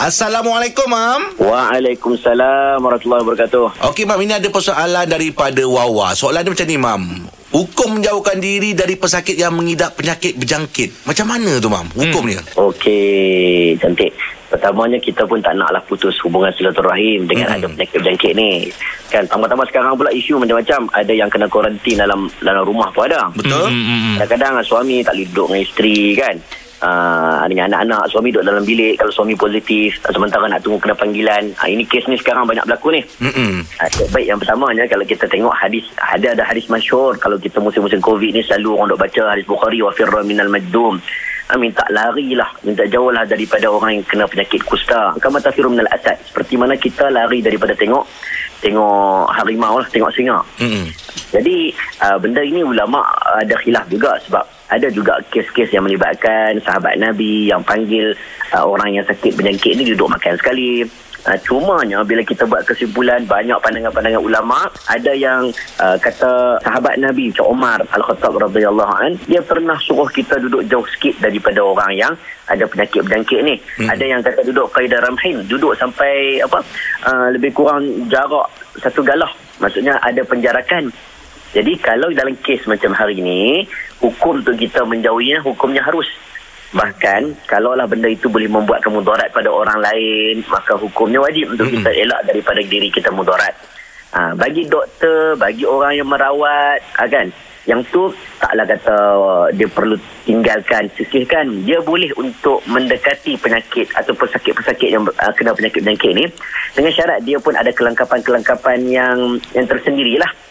Assalamualaikum, Mam. Waalaikumsalam warahmatullahi wabarakatuh. Okey, Mam. Ini ada persoalan daripada Wawa. Soalan dia macam ni, Mam. Hukum menjauhkan diri dari pesakit yang mengidap penyakit berjangkit. Macam mana tu, Mam? Hukum Hmm. dia? Okey, cantik. Pertamanya kita pun tak naklah putus hubungan silaturahim dengan Mm-mm. ada penyakit berjangkit ni. Kan tambah-tambah sekarang pula isu macam-macam. Ada yang kena kuarantin dalam dalam rumah pun ada. Betul? Hmm. Kadang-kadang suami tak boleh duduk dengan isteri kan. Uh, dengan anak-anak suami duduk dalam bilik. Kalau suami positif sementara nak tunggu kena panggilan. Uh, ini kes ni sekarang banyak berlaku ni. Mm-mm. Ah, baik yang pertamanya kalau kita tengok hadis ada ada hadis masyhur. Kalau kita musim-musim Covid ni selalu orang duk baca hadis Bukhari wa firra minal majdum Ah, minta lari lah minta jauh lah daripada orang yang kena penyakit kusta. Kama tafiru minal asad. Seperti mana kita lari daripada tengok tengok harimau lah tengok singa. Mm-mm. Jadi uh, benda ini ulama ada khilaf juga sebab ada juga kes-kes yang melibatkan sahabat Nabi yang panggil uh, orang yang sakit penyakit ni duduk makan sekali. Uh, cumanya bila kita buat kesimpulan banyak pandangan-pandangan ulama ada yang uh, kata sahabat Nabi macam Umar Al-Khattab radhiyallahu an dia pernah suruh kita duduk jauh sikit daripada orang yang ada penyakit berjangkit ni. Hmm. Ada yang kata duduk qaidah ramhin, duduk sampai apa uh, lebih kurang jarak satu galah. Maksudnya ada penjarakan jadi kalau dalam kes macam hari ini, hukum untuk kita menjauhinya, hukumnya harus. Bahkan, kalaulah benda itu boleh membuatkan mudarat pada orang lain, maka hukumnya wajib untuk kita elak daripada diri kita mudarat. Ha, bagi doktor, bagi orang yang merawat, ha, kan, yang tu taklah kata dia perlu tinggalkan, sisihkan. Dia boleh untuk mendekati penyakit atau pesakit-pesakit yang uh, kena penyakit-penyakit ni dengan syarat dia pun ada kelengkapan-kelengkapan yang yang tersendirilah.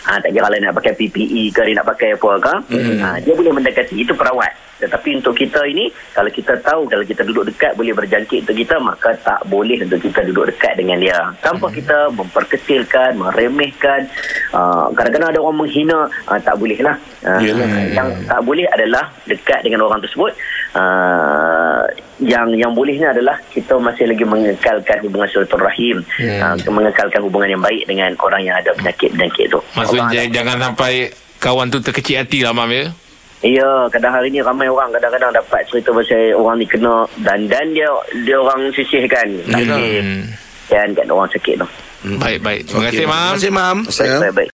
Ha, tak kira lah nak pakai PPE ke dia nak pakai apa ke. Hmm. ha, dia boleh mendekati itu perawat. Tetapi untuk kita ini kalau kita tahu kalau kita duduk dekat boleh berjangkit untuk kita maka tak boleh untuk kita duduk dekat dengan dia. Tanpa kita memperkecilkan meremehkan uh, kadang-kadang ada orang menghina uh, tak boleh lah uh, Yelah. yang tak boleh adalah dekat dengan orang tersebut. Uh, yang yang bolehnya adalah kita masih lagi mengekalkan hubungan silaturahim uh, mengekalkan hubungan yang baik dengan orang yang ada penyakit-penyakit tu Maksudnya Allah jangan sampai kawan tu terkecil hati lah, Mam, ya? Ya, kadang hari ni ramai orang kadang-kadang dapat cerita pasal orang ni kena dan dan dia dia orang sisihkan. Sakit. Hmm. Dan kat orang sakit tu. Baik, baik. Terima kasih. Mam. Terima kasih, Mam. Baik, baik, baik.